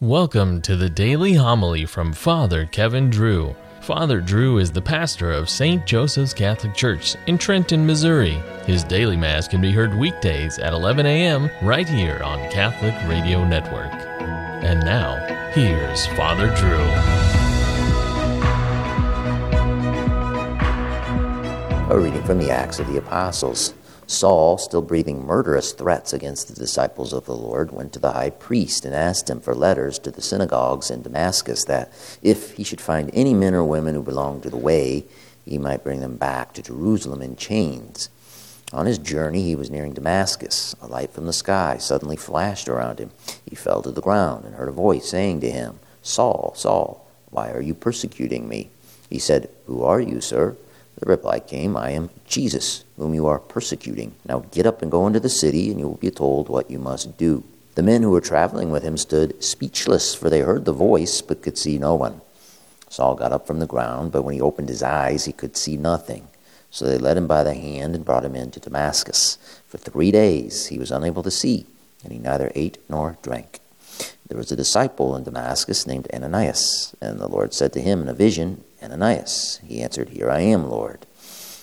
Welcome to the daily homily from Father Kevin Drew. Father Drew is the pastor of St. Joseph's Catholic Church in Trenton, Missouri. His daily Mass can be heard weekdays at 11 a.m. right here on Catholic Radio Network. And now, here's Father Drew. A reading from the Acts of the Apostles. Saul, still breathing murderous threats against the disciples of the Lord, went to the high priest and asked him for letters to the synagogues in Damascus that, if he should find any men or women who belonged to the way, he might bring them back to Jerusalem in chains. On his journey, he was nearing Damascus. A light from the sky suddenly flashed around him. He fell to the ground and heard a voice saying to him, Saul, Saul, why are you persecuting me? He said, Who are you, sir? The reply came, I am Jesus, whom you are persecuting. Now get up and go into the city, and you will be told what you must do. The men who were traveling with him stood speechless, for they heard the voice, but could see no one. Saul got up from the ground, but when he opened his eyes, he could see nothing. So they led him by the hand and brought him into Damascus. For three days he was unable to see, and he neither ate nor drank. There was a disciple in Damascus named Ananias, and the Lord said to him in a vision, Ananias. He answered, Here I am, Lord.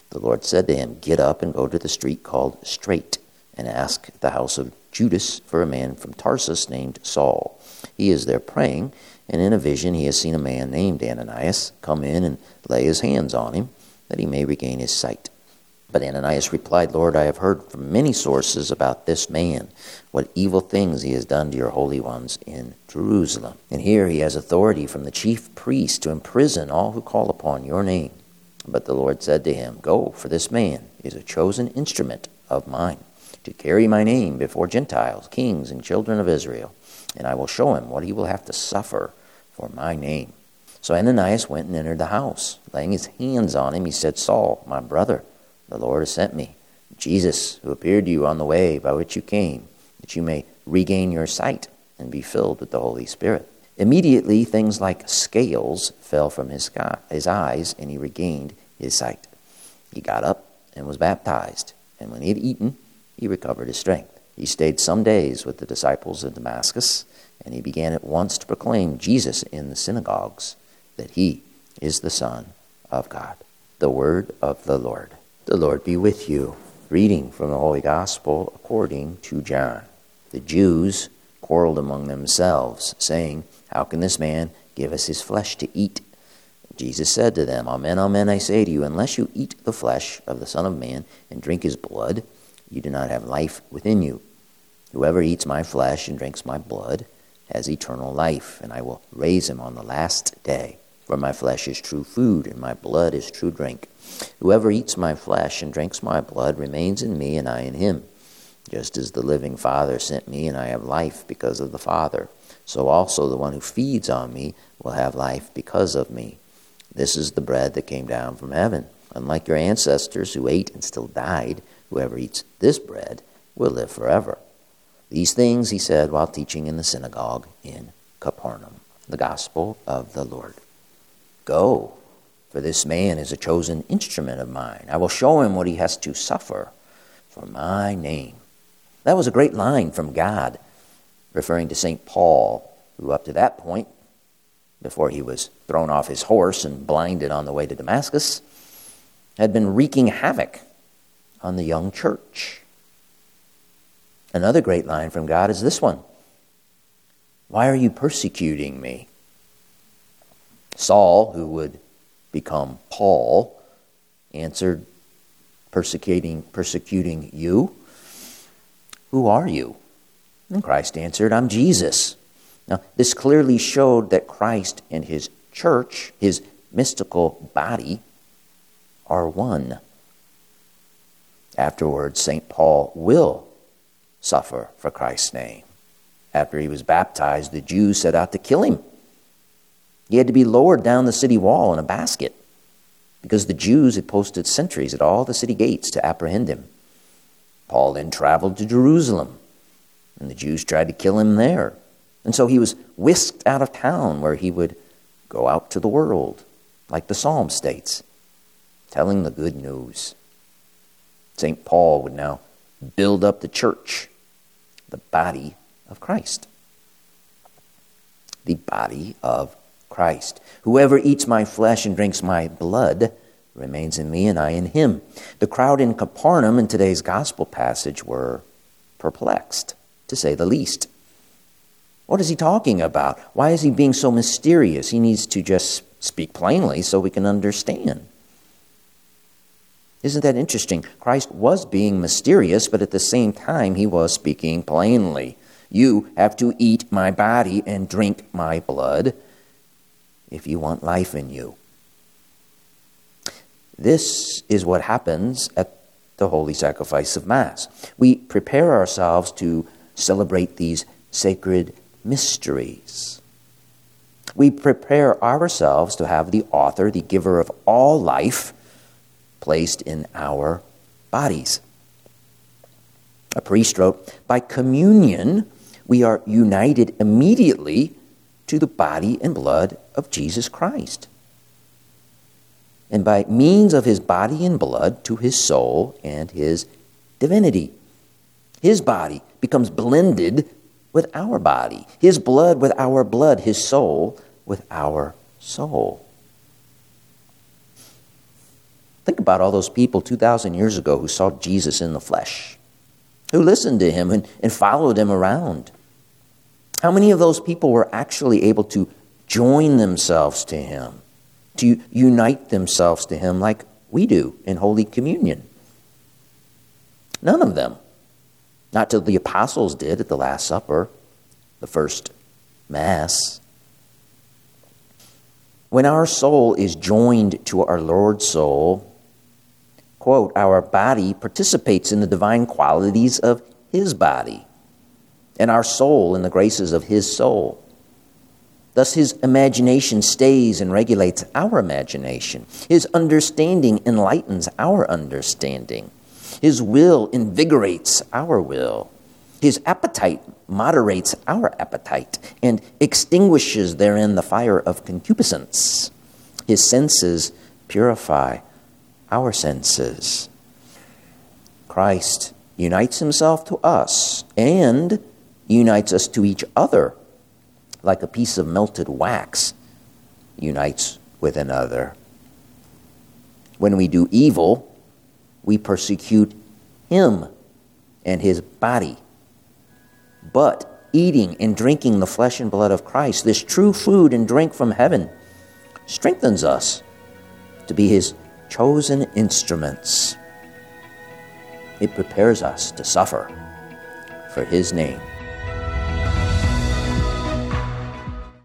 The Lord said to him, Get up and go to the street called Straight, and ask the house of Judas for a man from Tarsus named Saul. He is there praying, and in a vision he has seen a man named Ananias come in and lay his hands on him, that he may regain his sight. But Ananias replied, Lord, I have heard from many sources about this man, what evil things he has done to your holy ones in Jerusalem. And here he has authority from the chief priest to imprison all who call upon your name. But the Lord said to him, Go, for this man is a chosen instrument of mine, to carry my name before Gentiles, kings, and children of Israel. And I will show him what he will have to suffer for my name. So Ananias went and entered the house. Laying his hands on him, he said, Saul, my brother, the Lord has sent me. Jesus, who appeared to you on the way by which you came, that you may regain your sight and be filled with the Holy Spirit. Immediately, things like scales fell from his, his eyes, and he regained his sight. He got up and was baptized, and when he had eaten, he recovered his strength. He stayed some days with the disciples in Damascus, and he began at once to proclaim Jesus in the synagogues, that he is the Son of God. The word of the Lord. The Lord be with you. Reading from the Holy Gospel according to John. The Jews quarreled among themselves, saying, How can this man give us his flesh to eat? Jesus said to them, Amen, amen, I say to you, unless you eat the flesh of the Son of Man and drink his blood, you do not have life within you. Whoever eats my flesh and drinks my blood has eternal life, and I will raise him on the last day. For my flesh is true food, and my blood is true drink. Whoever eats my flesh and drinks my blood remains in me, and I in him. Just as the living Father sent me, and I have life because of the Father, so also the one who feeds on me will have life because of me. This is the bread that came down from heaven. Unlike your ancestors who ate and still died, whoever eats this bread will live forever. These things he said while teaching in the synagogue in Capernaum. The Gospel of the Lord. Go, for this man is a chosen instrument of mine. I will show him what he has to suffer for my name. That was a great line from God, referring to St. Paul, who up to that point, before he was thrown off his horse and blinded on the way to Damascus, had been wreaking havoc on the young church. Another great line from God is this one Why are you persecuting me? Saul, who would become Paul, answered, persecuting, persecuting you. Who are you? And Christ answered, I'm Jesus. Now, this clearly showed that Christ and his church, his mystical body, are one. Afterwards, St. Paul will suffer for Christ's name. After he was baptized, the Jews set out to kill him. He had to be lowered down the city wall in a basket because the Jews had posted sentries at all the city gates to apprehend him. Paul then traveled to Jerusalem, and the Jews tried to kill him there. And so he was whisked out of town where he would go out to the world, like the psalm states, telling the good news. St. Paul would now build up the church, the body of Christ. the body of Christ. Whoever eats my flesh and drinks my blood remains in me and I in him. The crowd in Capernaum in today's gospel passage were perplexed, to say the least. What is he talking about? Why is he being so mysterious? He needs to just speak plainly so we can understand. Isn't that interesting? Christ was being mysterious, but at the same time, he was speaking plainly. You have to eat my body and drink my blood if you want life in you. This is what happens at the holy sacrifice of Mass. We prepare ourselves to celebrate these sacred mysteries. We prepare ourselves to have the author, the giver of all life, placed in our bodies. A priest wrote, By communion, we are united immediately to the body and blood of Jesus Christ. And by means of his body and blood, to his soul and his divinity. His body becomes blended with our body, his blood with our blood, his soul with our soul. Think about all those people 2,000 years ago who saw Jesus in the flesh, who listened to him and, and followed him around. How many of those people were actually able to join themselves to him, to unite themselves to him like we do in Holy Communion? None of them. Not till the apostles did at the Last Supper, the first Mass. When our soul is joined to our Lord's soul, quote, our body participates in the divine qualities of His body, and our soul in the graces of His soul. Thus, His imagination stays and regulates our imagination. His understanding enlightens our understanding. His will invigorates our will. His appetite moderates our appetite and extinguishes therein the fire of concupiscence. His senses purify our senses. Christ unites himself to us and unites us to each other like a piece of melted wax unites with another. When we do evil, we persecute him and his body. But eating and drinking the flesh and blood of Christ, this true food and drink from heaven, strengthens us to be his chosen instruments. It prepares us to suffer for his name.